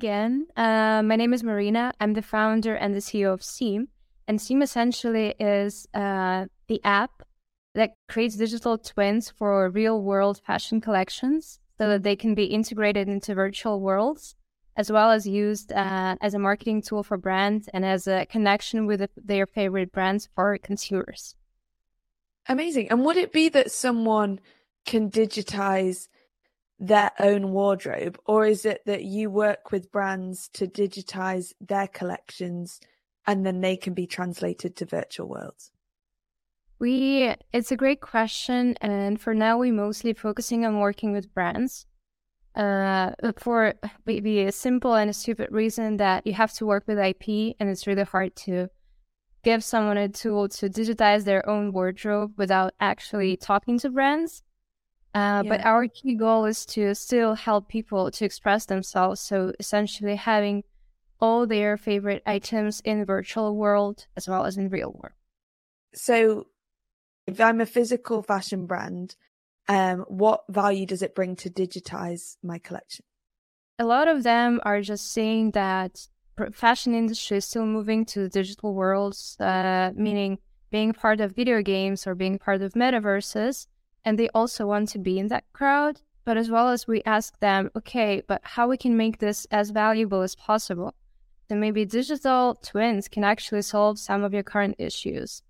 again. Uh, my name is Marina. I'm the founder and the CEO of Seamm. And Seamm essentially is uh, the app that creates digital twins for real world fashion collections so that they can be integrated into virtual worlds as well as used uh, as a marketing tool for brands and as a connection with their favorite brands for consumers. Amazing. And would it be that someone can digitize their own wardrobe, or is it that you work with brands to digitize their collections and then they can be translated to virtual worlds? We it's a great question, and for now we're mostly focusing on working with brands. Uh, for maybe a simple and a stupid reason that you have to work with IP, and it's really hard to give someone a tool to digitize their own wardrobe without actually talking to brands. Uh, yeah. But our key goal is to still help people to express themselves. So essentially, having all their favorite items in virtual world as well as in real world. So if I'm a physical fashion brand, um, what value does it bring to digitize my collection? A lot of them are just saying that fashion industry is still moving to the digital worlds, uh, meaning being part of video games or being part of metaverses, and they also want to be in that crowd. But as well as we ask them, okay, but how we can make this as valuable as possible. So maybe digital twins can actually solve some of your current issues.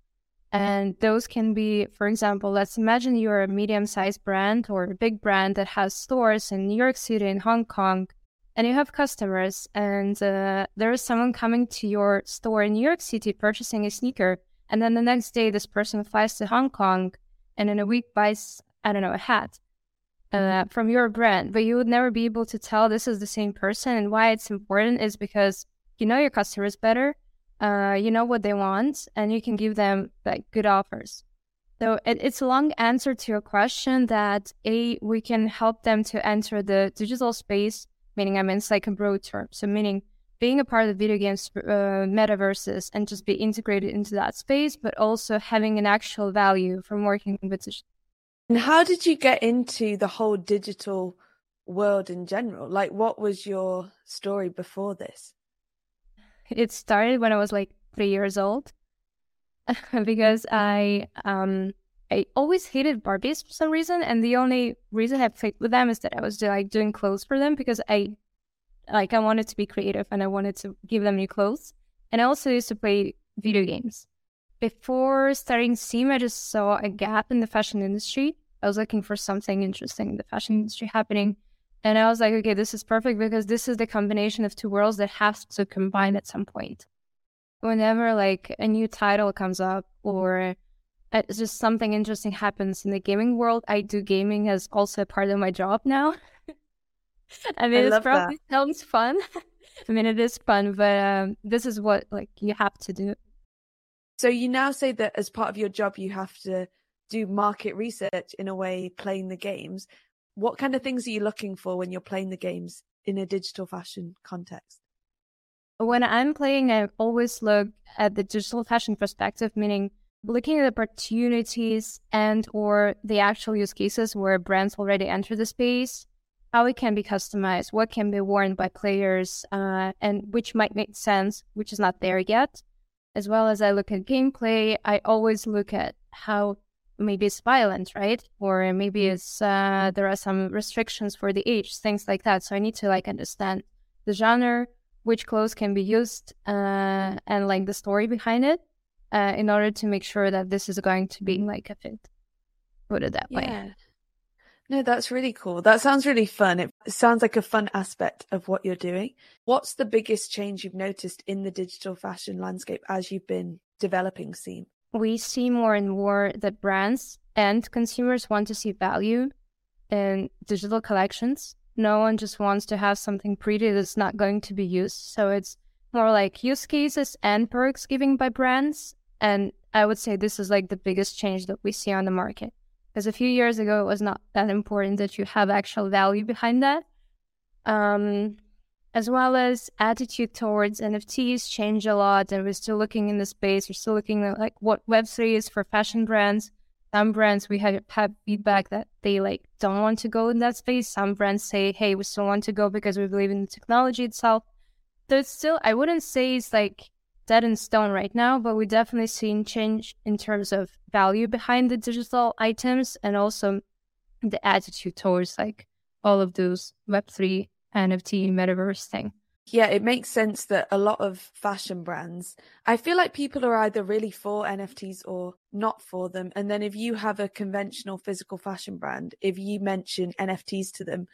And those can be, for example, let's imagine you're a medium sized brand or a big brand that has stores in New York City and Hong Kong, and you have customers, and uh, there is someone coming to your store in New York City purchasing a sneaker. And then the next day, this person flies to Hong Kong and in a week buys, I don't know, a hat uh, from your brand. But you would never be able to tell this is the same person. And why it's important is because you know your customers better uh, you know what they want, and you can give them like good offers. So it, it's a long answer to your question that a we can help them to enter the digital space, meaning I mean it's like a broad term. So meaning being a part of the video games uh, metaverses and just be integrated into that space, but also having an actual value from working with. And how did you get into the whole digital world in general? Like, what was your story before this? It started when I was like three years old because I um I always hated Barbies for some reason, and the only reason I played with them is that I was like doing clothes for them because I like I wanted to be creative and I wanted to give them new clothes. And I also used to play video games. Before starting Seamm, I just saw a gap in the fashion industry. I was looking for something interesting in the fashion industry happening. And I was like, okay, this is perfect because this is the combination of two worlds that has to combine at some point. Whenever like a new title comes up or it's just something interesting happens in the gaming world, I do gaming as also a part of my job now. I mean, it probably that. sounds fun. I mean, it is fun, but um, this is what like you have to do. So you now say that as part of your job, you have to do market research in a way, playing the games what kind of things are you looking for when you're playing the games in a digital fashion context? When I'm playing, I always look at the digital fashion perspective, meaning looking at opportunities and or the actual use cases where brands already enter the space, how it can be customized, what can be worn by players, uh, and which might make sense, which is not there yet. As well as I look at gameplay, I always look at how maybe it's violent, right? Or maybe mm. it's uh, there are some restrictions for the age, things like that. So I need to like understand the genre, which clothes can be used, uh, and like the story behind it, uh, in order to make sure that this is going to be like a fit. Put it that yeah. way. No, that's really cool. That sounds really fun. It sounds like a fun aspect of what you're doing. What's the biggest change you've noticed in the digital fashion landscape as you've been developing Seamm? we see more and more that brands and consumers want to see value in digital collections. No one just wants to have something pretty that's not going to be used. So it's more like use cases and perks given by brands. And I would say this is like the biggest change that we see on the market. Because a few years ago, it was not that important that you have actual value behind that. Um, as well as attitude towards NFTs change a lot. And we're still looking in the space. We're still looking at like what Web3 is for fashion brands. some brands we have had feedback that they like don't want to go in that space. Some brands say, hey, we still want to go because we believe in the technology itself. There's still I wouldn't say it's like dead in stone right now, but we're definitely seen change in terms of value behind the digital items and also the attitude towards like all of those Web3 NFT metaverse thing. Yeah, it makes sense that a lot of fashion brands, I feel like people are either really for NFTs or not for them. And then if you have a conventional physical fashion brand, if you mention NFTs to them,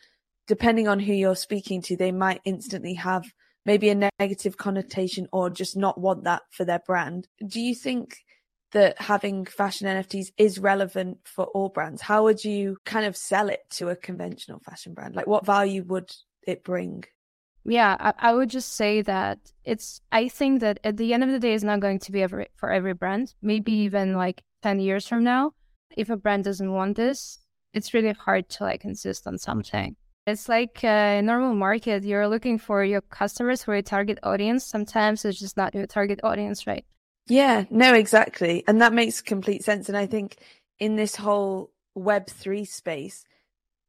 depending on who you're speaking to, they might instantly have maybe a negative connotation or just not want that for their brand. Do you think that having fashion NFTs is relevant for all brands? How would you kind of sell it to a conventional fashion brand? Like, what value would it bring? Yeah, I, I, would just say that it's, I think that at the end of the day, it's not going to be every, for every brand. Maybe even like 10 years from now, if a brand doesn't want this, it's really hard to like insist on something. It's like uh, a normal market. You're looking for your customers for your target audience. Sometimes it's just not your target audience, right? Yeah, no, exactly. And that makes complete sense. And I think in this whole Web3 space,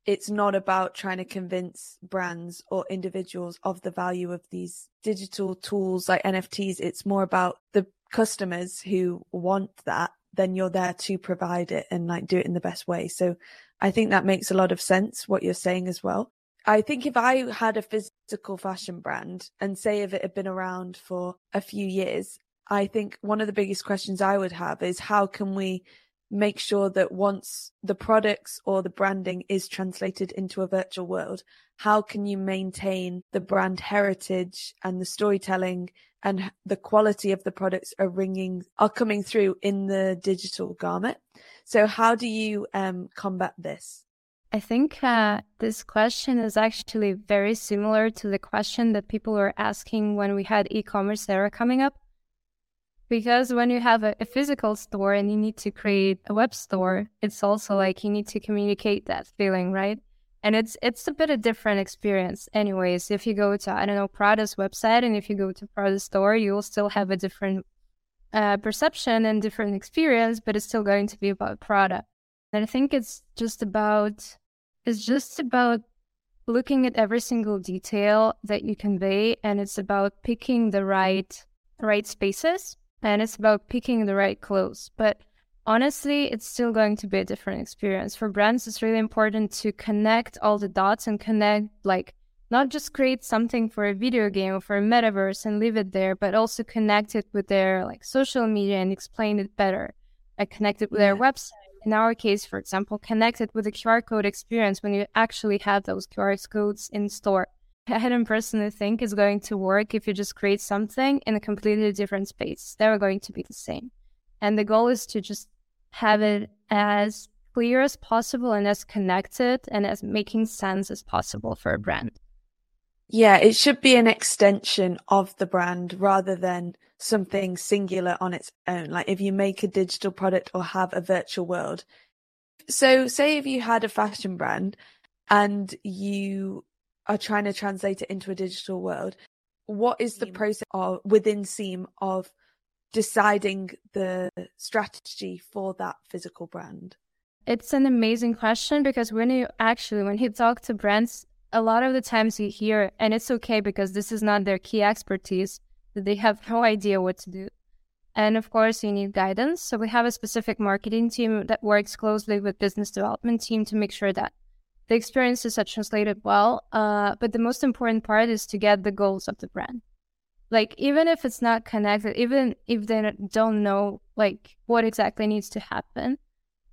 it's not about trying to convince brands or individuals of the value of these digital tools like NFTs. It's more about the customers who want that. Then you're there to provide it and like do it in the best way. So I think that makes a lot of sense what you're saying as well. I think if I had a physical fashion brand and say if it had been around for a few years, I think one of the biggest questions I would have is how can we make sure that once the products or the branding is translated into a virtual world, how can you maintain the brand heritage and the storytelling and the quality of the products are ringing, are coming through in the digital garment? So how do you um, combat this? I think uh, this question is actually very similar to the question that people were asking when we had e-commerce era coming up because when you have a, a, physical store and you need to create a web store it's also like you need to communicate that feeling right? And it's it's a bit of different experience anyways. If you go to i don't know prada's website and if you go to prada's store you'll still have a different uh, perception and different experience but it's still going to be about prada. And i think it's just about it's just about looking at every single detail that you convey and it's about picking the right right spaces and it's about picking the right clothes. But honestly, it's still going to be a different experience. For brands, it's really important to connect all the dots and connect, like, not just create something for a video game or for a metaverse and leave it there, but also connect it with their like social media and explain it better. Like connect it with yeah. their website. In our case, for example, connect it with a QR code experience when you actually have those QR codes in store. I don't personally think is going to work if you just create something in a completely different space. They're going to be the same. And the goal is to just have it as clear as possible and as connected and as making sense as possible for a brand. Yeah, it should be an extension of the brand rather than something singular on its own. Like if you make a digital product or have a virtual world. So say if you had a fashion brand and you are trying to translate it into a digital world, what is the process of within Seamm of deciding the strategy for that physical brand? It's an amazing question because when you actually when you talk to brands, a lot of the times you hear, and it's okay because this is not their key expertise, that they have no idea what to do. And of course, you need guidance. So we have a specific marketing team that works closely with business development team to make sure that the experiences are translated well. Uh, but the most important part is to get the goals of the brand. Like even if it's not connected, even if they don't know like what exactly needs to happen,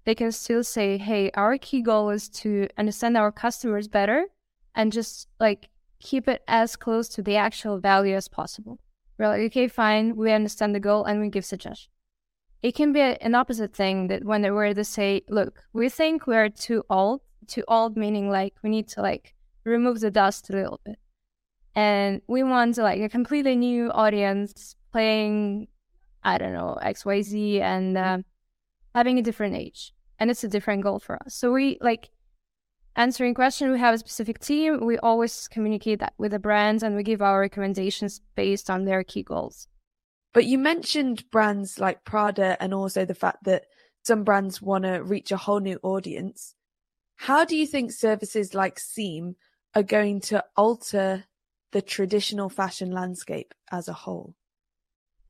they can still say, "Hey, our key goal is to understand our customers better and just like keep it as close to the actual value as possible." We're like, "Okay, fine, we understand the goal and we give suggestions." It can be an opposite thing that when they were to say, "Look, we think we are too old to old meaning like we need to like remove the dust a little bit. And we want like a completely new audience playing i don't know xyz and uh, having a different age. And it's a different goal for us. So we like answering question we have a specific team. We always communicate that with the brands and we give our recommendations based on their key goals. But you mentioned brands like prada and also the fact that some brands want to reach a whole new audience. How do you think services like Seamm are going to alter the traditional fashion landscape as a whole?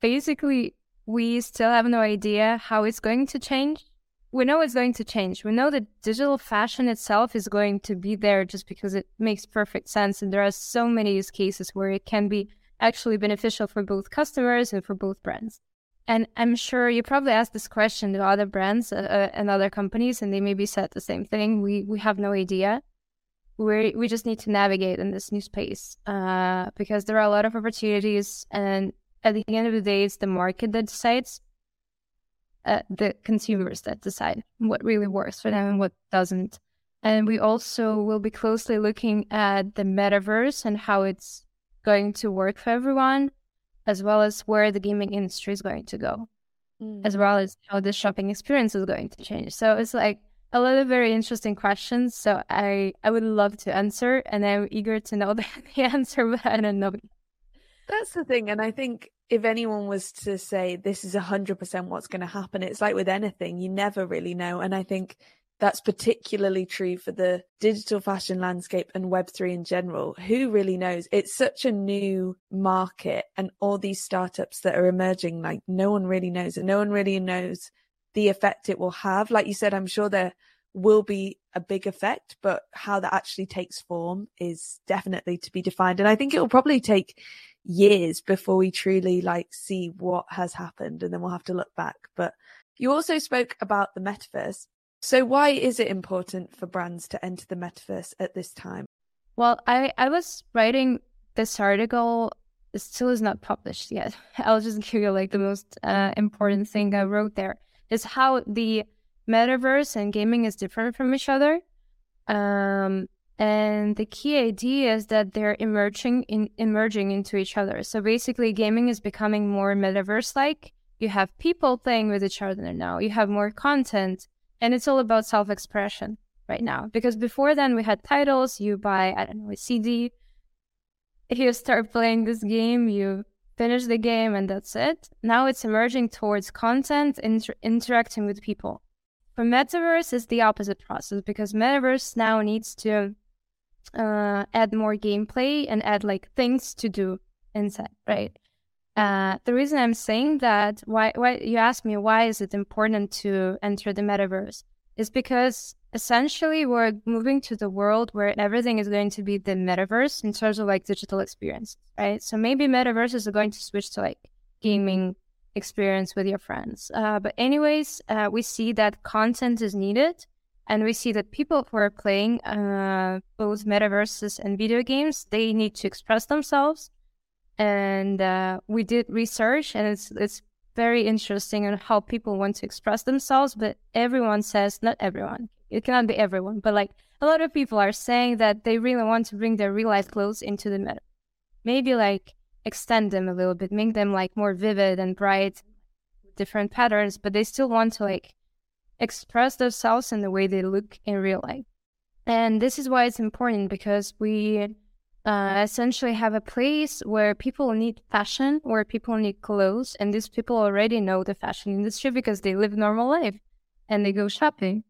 Basically, we still have no idea how it's going to change. We know it's going to change. We know that digital fashion itself is going to be there just because it makes perfect sense. And there are so many use cases where it can be actually beneficial for both customers and for both brands. And I'm sure you probably asked this question to other brands uh, uh, and other companies, and they maybe said the same thing. We we have no idea. We we just need to navigate in this new space uh, because there are a lot of opportunities, and at the end of the day, it's the market that decides, uh, the consumers that decide what really works for them and what doesn't. And we also will be closely looking at the metaverse and how it's going to work for everyone as well as where the gaming industry is going to go, mm. as well as how the shopping experience is going to change. So it's like a lot of very interesting questions. So I I would love to answer, and I'm eager to know the, the answer, but I don't know. That's the thing, and I think if anyone was to say this is 100% what's going to happen, it's like with anything, you never really know. And I think that's particularly true for the digital fashion landscape and Web3 in general. Who really knows? It's such a new market and all these startups that are emerging, like no one really knows and no one really knows the effect it will have. Like you said, I'm sure there will be a big effect, but how that actually takes form is definitely to be defined. And I think it will probably take years before we truly like see what has happened and then we'll have to look back. But you also spoke about the metaverse so, why is it important for brands to enter the metaverse at this time? Well, I, I was writing this article, it still is not published yet. I'll just give you like the most uh, important thing I wrote there is how the metaverse and gaming is different from each other. Um, and the key idea is that they're emerging in emerging into each other. So basically, gaming is becoming more metaverse like. You have people playing with each other now. You have more content and it's all about self expression right now. Because before then, we had titles, you buy, I don't know, a CD, you start playing this game, you finish the game, and that's it. Now it's emerging towards content, inter- interacting with people. For Metaverse, it's the opposite process because Metaverse now needs to uh, add more gameplay and add like things to do inside, right? Uh, the reason I'm saying that, why, why you asked me why is it important to enter the metaverse, is because essentially we're moving to the world where everything is going to be the metaverse in terms of like digital experience, right? So maybe metaverses are going to switch to like gaming experience with your friends. Uh, but anyways, uh, we see that content is needed, and we see that people who are playing uh, both metaverses and video games, they need to express themselves and uh, we did research, and it's it's very interesting on how people want to express themselves. But everyone says not everyone. It cannot be everyone, but like a lot of people are saying that they really want to bring their real life clothes into the meta. Maybe like extend them a little bit, make them like more vivid and bright, different patterns, but they still want to like express themselves in the way they look in real life. And this is why it's important because we uh, essentially have a place where people need fashion, where people need clothes, and these people already know the fashion industry because they live normal life and they go shopping.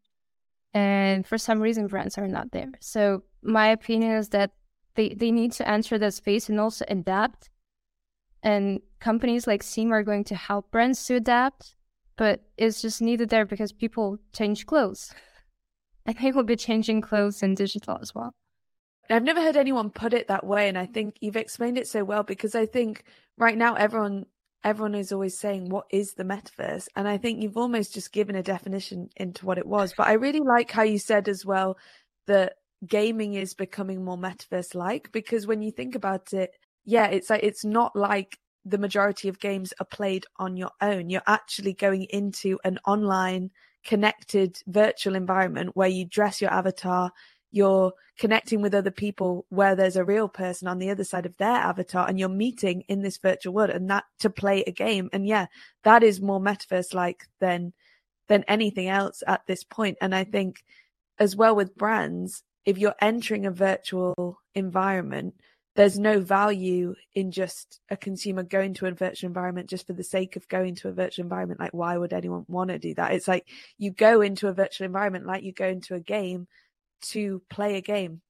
And for some reason, brands are not there. So my opinion is that they, they need to enter that space and also adapt. And companies like Seamm are going to help brands to adapt, but it's just needed there because people change clothes. And they will be changing clothes in digital as well. I've never heard anyone put it that way, and I think you've explained it so well because I think right now everyone everyone is always saying what is the metaverse, and I think you've almost just given a definition into what it was. But I really like how you said as well that gaming is becoming more metaverse like because when you think about it, yeah, it's like it's not like the majority of games are played on your own. You're actually going into an online connected virtual environment where you dress your avatar you're connecting with other people where there's a real person on the other side of their avatar and you're meeting in this virtual world and that to play a game. And yeah, that is more metaverse like than, than anything else at this point. And I think as well with brands, if you're entering a virtual environment, there's no value in just a consumer going to a virtual environment just for the sake of going to a virtual environment. Like, why would anyone want to do that? It's like you go into a virtual environment like you go into a game to play a game.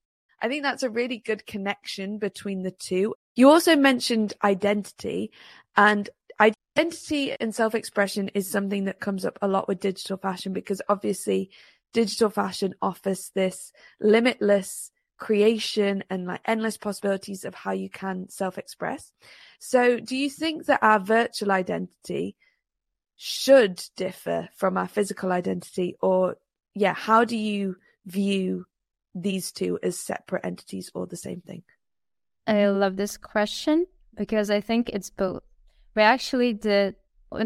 I think that's a really good connection between the two. You also mentioned identity, and identity and self expression is something that comes up a lot with digital fashion because obviously digital fashion offers this limitless creation and like endless possibilities of how you can self express. So, do you think that our virtual identity should differ from our physical identity? Or, yeah, how do you view these two as separate entities or the same thing? I love this question because I think it's both. We actually did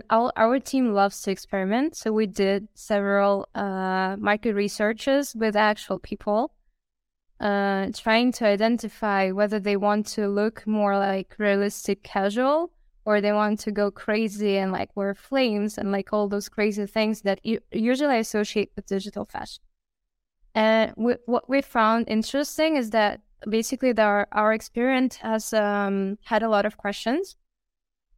our, our team loves to experiment so we did several uh, market researches with actual people uh, trying to identify whether they want to look more like realistic casual or they want to go crazy and like wear flames and like all those crazy things that you usually associate with digital fashion. And we, what we found interesting is that basically our, our experience has um, had a lot of questions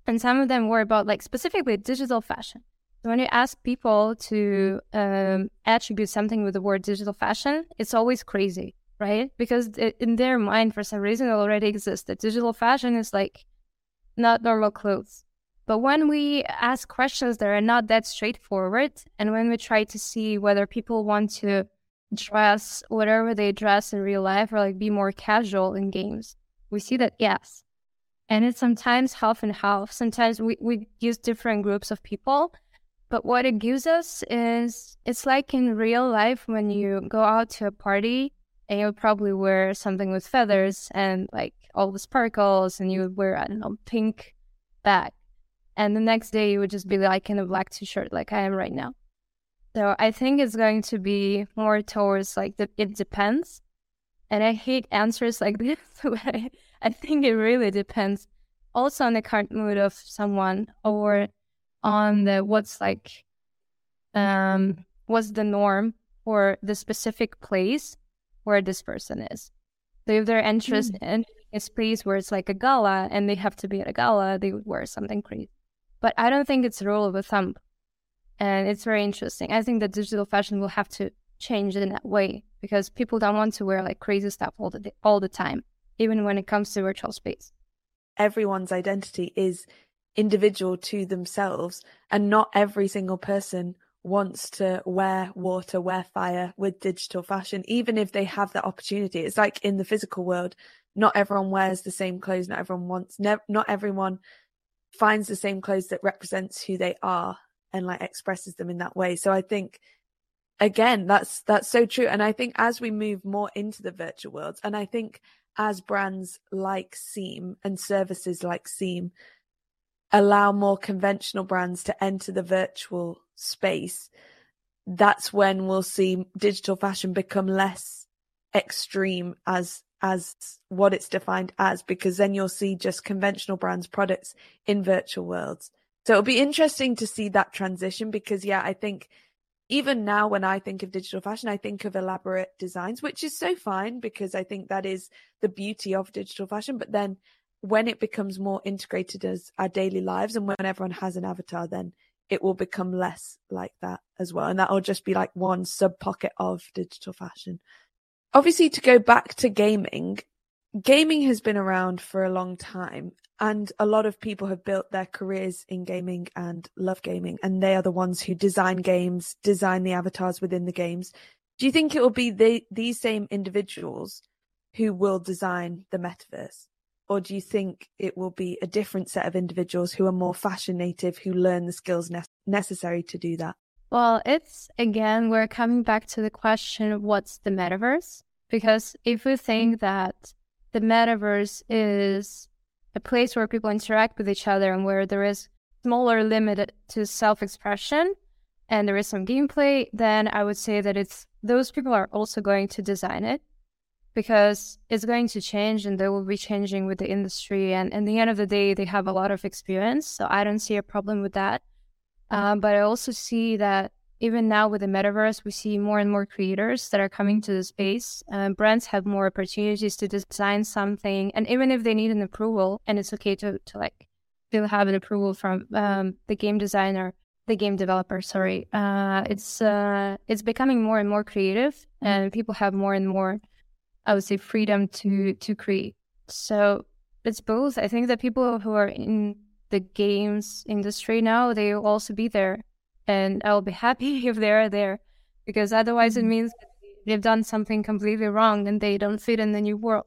and some of them were about like specifically digital fashion. So when you ask people to um, attribute something with the word digital fashion, it's always crazy right? Because in their mind, for some reason, it already exists that digital fashion is like not normal clothes. But when we ask questions that are not that straightforward, and when we try to see whether people want to dress whatever they dress in real life or like be more casual in games, we see that yes. And it's sometimes half and half. Sometimes we, we use different groups of people. But what it gives us is it's like in real life when you go out to a party and you would probably wear something with feathers and like all the sparkles and you would wear i don't know pink bag and the next day you would just be like in a black t-shirt like i am right now so i think it's going to be more towards like the, it depends and i hate answers like this but I, think it really depends also on the current mood of someone or on the what's like um what's the norm for the specific place where this person is. So if their interest mm. in is place where it's like a gala and they have to be at a gala, they would wear something crazy. But I don't think it's a rule of a thumb. And it's very interesting. I think that digital fashion will have to change in that way because people don't want to wear like crazy stuff all the day, all the time, even when it comes to virtual space. Everyone's identity is individual to themselves, and not every single person wants to wear water, wear fire with digital fashion, even if they have that opportunity. It's like in the physical world, not everyone wears the same clothes, not everyone wants, ne- not everyone finds the same clothes that represents who they are and like expresses them in that way. So I think again, that's that's so true. And I think as we move more into the virtual worlds, and I think as brands like Seamm and services like Seamm allow more conventional brands to enter the virtual space, that's when we'll see digital fashion become less extreme as as what it's defined as because then you'll see just conventional brands products in virtual worlds so it'll be interesting to see that transition because yeah i think even now when i think of digital fashion i think of elaborate designs which is so fine because i think that is the beauty of digital fashion but then when it becomes more integrated as our daily lives and when everyone has an avatar then it will become less like that as well. And that'll just be like one sub pocket of digital fashion. Obviously, to go back to gaming, gaming has been around for a long time and a lot of people have built their careers in gaming and love gaming and they are the ones who design games design the avatars within the games. Do you think it will be the, these same individuals who will design the metaverse? Or do you think it will be a different set of individuals who are more fashion native who learn the skills ne- necessary to do that? Well it's again we're coming back to the question of what's the metaverse? Because if we think that the metaverse is a place where people interact with each other and where there is smaller limit to self-expression and there is some gameplay then i would say that it's those people are also going to design it because it's going to change and they will be changing with the industry. And in the end of the day, they have a lot of experience. So I don't see a problem with that. Um, but I also see that even now with the metaverse, we see more and more creators that are coming to the space. Um, brands have more opportunities to design something, and even if they need an approval, and it's okay to to like still have an approval from um, the game designer, the game developer. Sorry, uh, it's uh, it's becoming more and more creative, and people have more and more, I would say, freedom to to create. So it's both. I think that people who are in the games industry now, they will also be there. And I'll be happy if they're there because otherwise it mm-hmm. means they've done something completely wrong and they don't fit in the new world.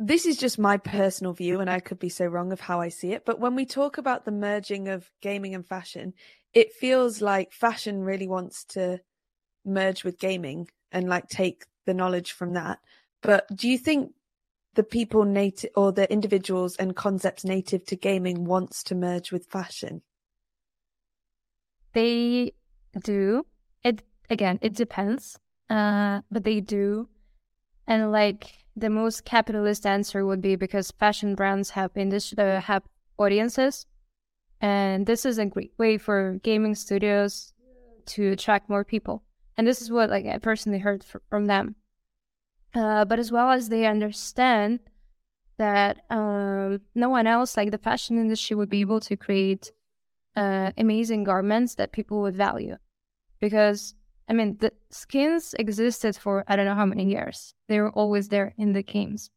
This is just my personal view, and I could be so wrong of how I see it. But when we talk about the merging of gaming and fashion, it feels like fashion really wants to merge with gaming and like take the knowledge from that. But do you think the people native or the individuals and concepts native to gaming wants to merge with fashion? They do. It again, it depends. Uh, but they do. And like the most capitalist answer would be because fashion brands have industry uh, have audiences, and this is a great way for gaming studios to attract more people. And this is what like I personally heard from them. Uh, but as well as they understand that um, no one else, like the fashion industry, would be able to create uh, amazing garments that people would value. Because, I mean, the skins existed for I don't know how many years. They were always there in the games.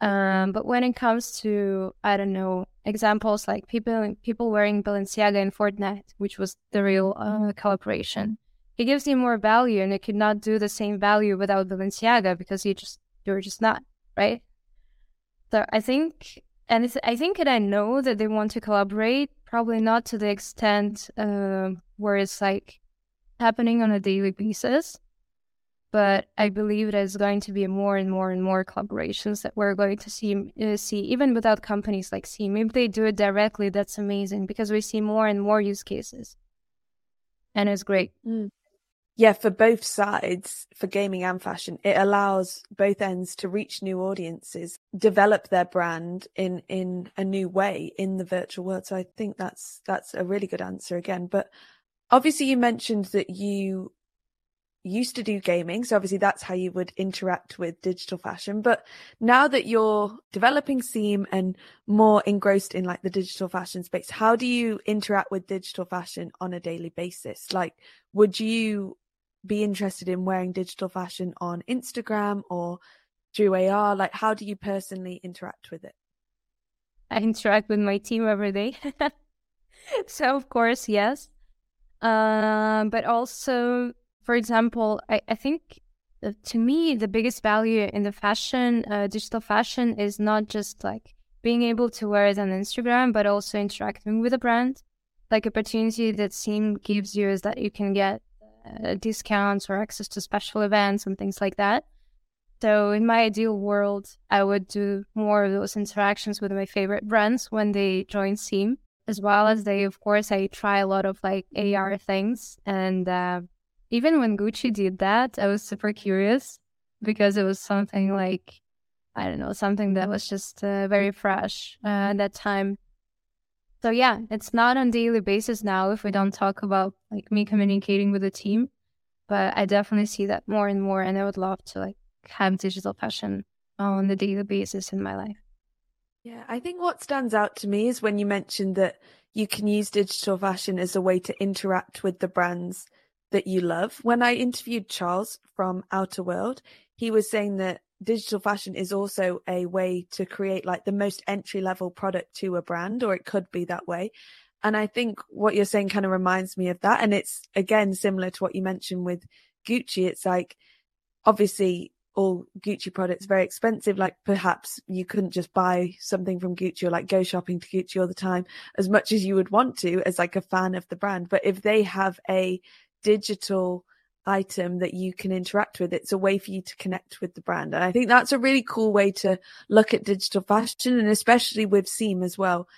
Um, but when it comes to, I don't know, examples like people people wearing Balenciaga in Fortnite, which was the real uh, collaboration, it gives you more value and it could not do the same value without Balenciaga because you just you're just not right. So I think, and I think that I know that they want to collaborate, probably not to the extent uh, where it's like happening on a daily basis, but I believe there's going to be more and more and more collaborations that we're going to see uh, see even without companies like Seamm. If they do it directly, that's amazing because we see more and more use cases, and it's great. Mm yeah, for both sides, for gaming and fashion, it allows both ends to reach new audiences, develop their brand in in a new way in the virtual world. So I think that's that's a really good answer again. But obviously, you mentioned that you used to do gaming, so obviously that's how you would interact with digital fashion. But now that you're developing Seamm and more engrossed in like the digital fashion space, how do you interact with digital fashion on a daily basis? Like, would you be interested in wearing digital fashion on Instagram or through AR? Like, how do you personally interact with it? I interact with my team every day. so, of course, yes. Um, but also, for example, I, I think uh, to me, the biggest value in the fashion, uh, digital fashion, is not just like being able to wear it on Instagram, but also interacting with a brand. Like opportunity that Seamm gives you is that you can get uh, discounts or access to special events and things like that. So in my ideal world, I would do more of those interactions with my favorite brands when they join Seamm, as well as they, of course, I try a lot of like AR things. And uh, even when Gucci did that, I was super curious because it was something like, I don't know, something that was just uh, very fresh uh, at that time. So yeah, it's not on daily basis now if we don't talk about like me communicating with the team, but I definitely see that more and more, and I would love to like have digital fashion on the daily basis in my life. Yeah, I think what stands out to me is when you mentioned that you can use digital fashion as a way to interact with the brands that you love. When I interviewed Charles from Outer World, he was saying that digital fashion is also a way to create like the most entry level product to a brand, or it could be that way. And I think what you're saying kind of reminds me of that. And it's again similar to what you mentioned with Gucci. It's like obviously all Gucci products very expensive. Like perhaps you couldn't just buy something from Gucci or like go shopping to Gucci all the time as much as you would want to as like a fan of the brand. But if they have a digital item that you can interact with. It's a way for you to connect with the brand. And I think that's a really cool way to look at digital fashion and especially with Seamm as well.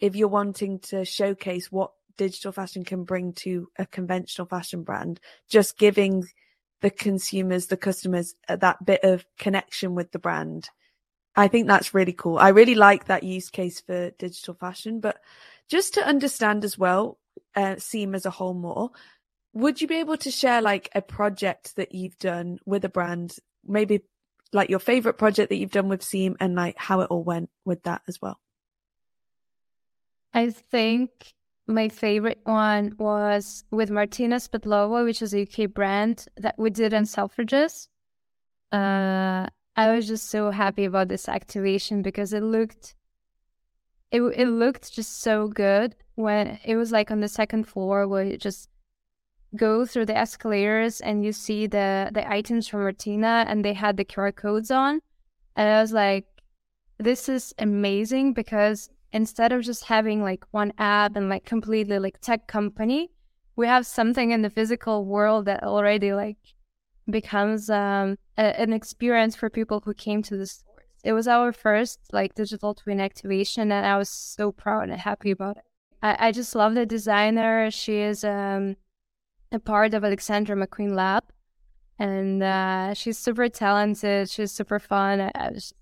If you're wanting to showcase what digital fashion can bring to a conventional fashion brand, just giving the consumers, the customers uh, that bit of connection with the brand. I think that's really cool. I really like that use case for digital fashion, but just to understand as well, uh, Seamm as a whole more, would you be able to share like a project that you've done with a brand, maybe like your favorite project that you've done with Seamm and like how it all went with that as well? I think my favorite one was with Martina Spetlova, which is a UK brand that we did in Selfridges. Uh, I was just so happy about this activation because it looked, it it looked just so good when it was like on the second floor where you just go through the escalators and you see the the items from Martina and they had the QR codes on, and I was like, this is amazing because instead of just having like one app and like completely like tech company, we have something in the physical world that already like becomes um, a, an experience for people who came to the stores. It was our first like digital twin activation, and I was so proud and happy about it. I, I just love the designer. She is um, a part of Alexandra McQueen Lab, and uh, she's super talented. She's super fun. I, I was,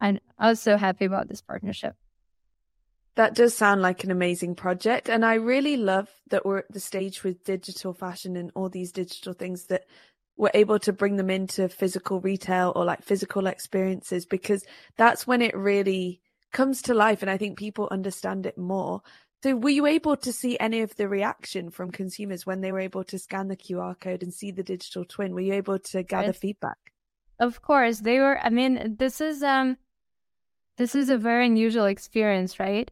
I, I was so happy about this partnership. That does sound like an amazing project. And I really love that we're at the stage with digital fashion and all these digital things that we're able to bring them into physical retail or like physical experiences because that's when it really comes to life. And I think people understand it more. So were you able to see any of the reaction from consumers when they were able to scan the QR code and see the digital twin? Were you able to gather yes. feedback? Of course, they were I mean, this is um this is a very unusual experience, right?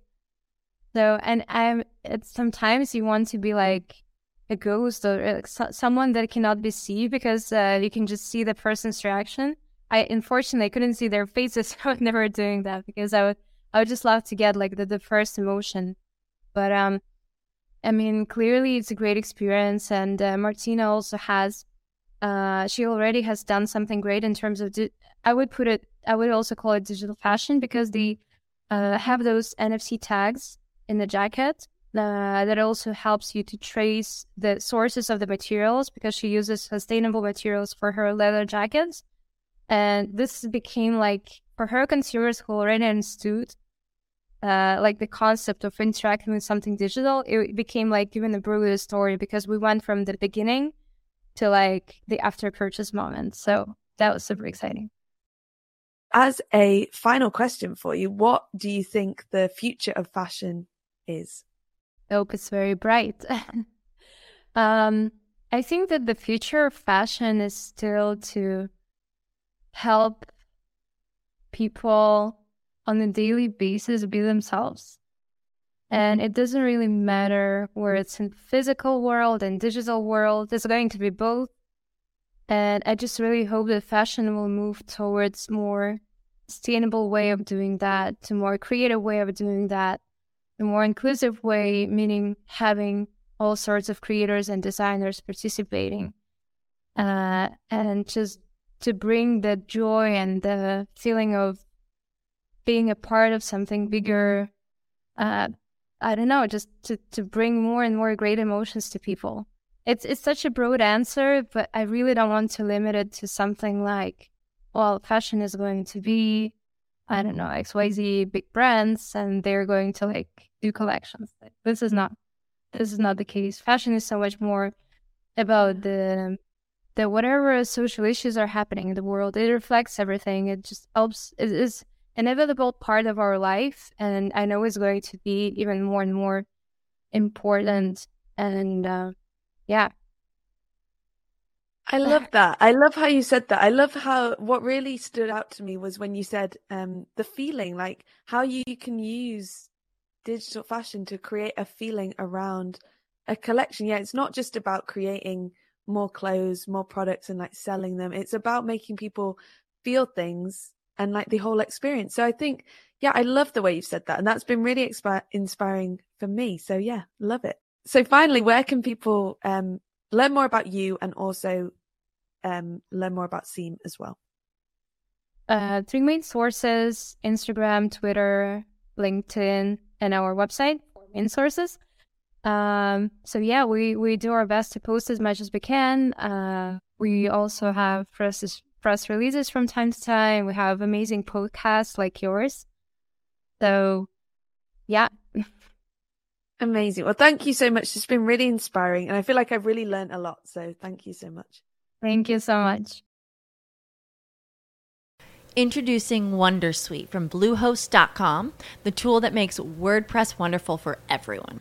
So, and I'm, it's sometimes you want to be like a ghost or like so, someone that cannot be seen because uh, you can just see the person's reaction. I unfortunately couldn't see their faces, I was never doing that because I would, I would just love to get like the, the first emotion. But um, I mean, clearly it's a great experience, and uh, Martina also has, uh, she already has done something great in terms of. Di- I would put it. I would also call it digital fashion because they uh, have those NFC tags in the jacket uh, that also helps you to trace the sources of the materials because she uses sustainable materials for her leather jackets. And this became like for her consumers who already understood uh, like the concept of interacting with something digital, it became like even a broader story because we went from the beginning to like the after purchase moment. So that was super exciting. As a final question for you, what do you think the future of fashion is? I hope it's very bright. um, I think that the future of fashion is still to help people on a daily basis be themselves. And it doesn't really matter where it's in physical world and digital world. It's going to be both. And I just really hope that fashion will move towards more sustainable way of doing that, to more creative way of doing that, a more inclusive way, meaning having all sorts of creators and designers participating, uh, and just to bring the joy and the feeling of being a part of something bigger. Uh, I don't know, just to, to bring more and more great emotions to people. It's it's such a broad answer, but I really don't want to limit it to something like, well, fashion is going to be, I don't know, XYZ big brands and they're going to like do collections. This is not this is not the case. Fashion is so much more about the the whatever social issues are happening in the world. It reflects everything. It just helps. It is inevitable part of our life, and I know it's going to be even more and more important. And uh, yeah, I love that. I love how you said that. I love how what really stood out to me was when you said um, the feeling, like how you can use digital fashion to create a feeling around a collection. Yeah, it's not just about creating more clothes, more products, and like selling them. It's about making people feel things and like the whole experience. So I think, yeah, I love the way you've said that. And that's been really expi- inspiring for me. So yeah, love it. So finally, where can people um, learn more about you and also um, learn more about Seamm as well? Uh, three main sources Instagram, Twitter, LinkedIn, and our website main sources. Um, so yeah, we, we do our best to post as much as we can. Uh, we also have press press releases from time to time. We have amazing podcasts like yours. So yeah. Amazing. Well, thank you so much. It's been really inspiring, and I feel like I've really learned a lot. So thank you so much. Thank you so much. Introducing Wondersuite from Bluehost.com, the tool that makes WordPress wonderful for everyone.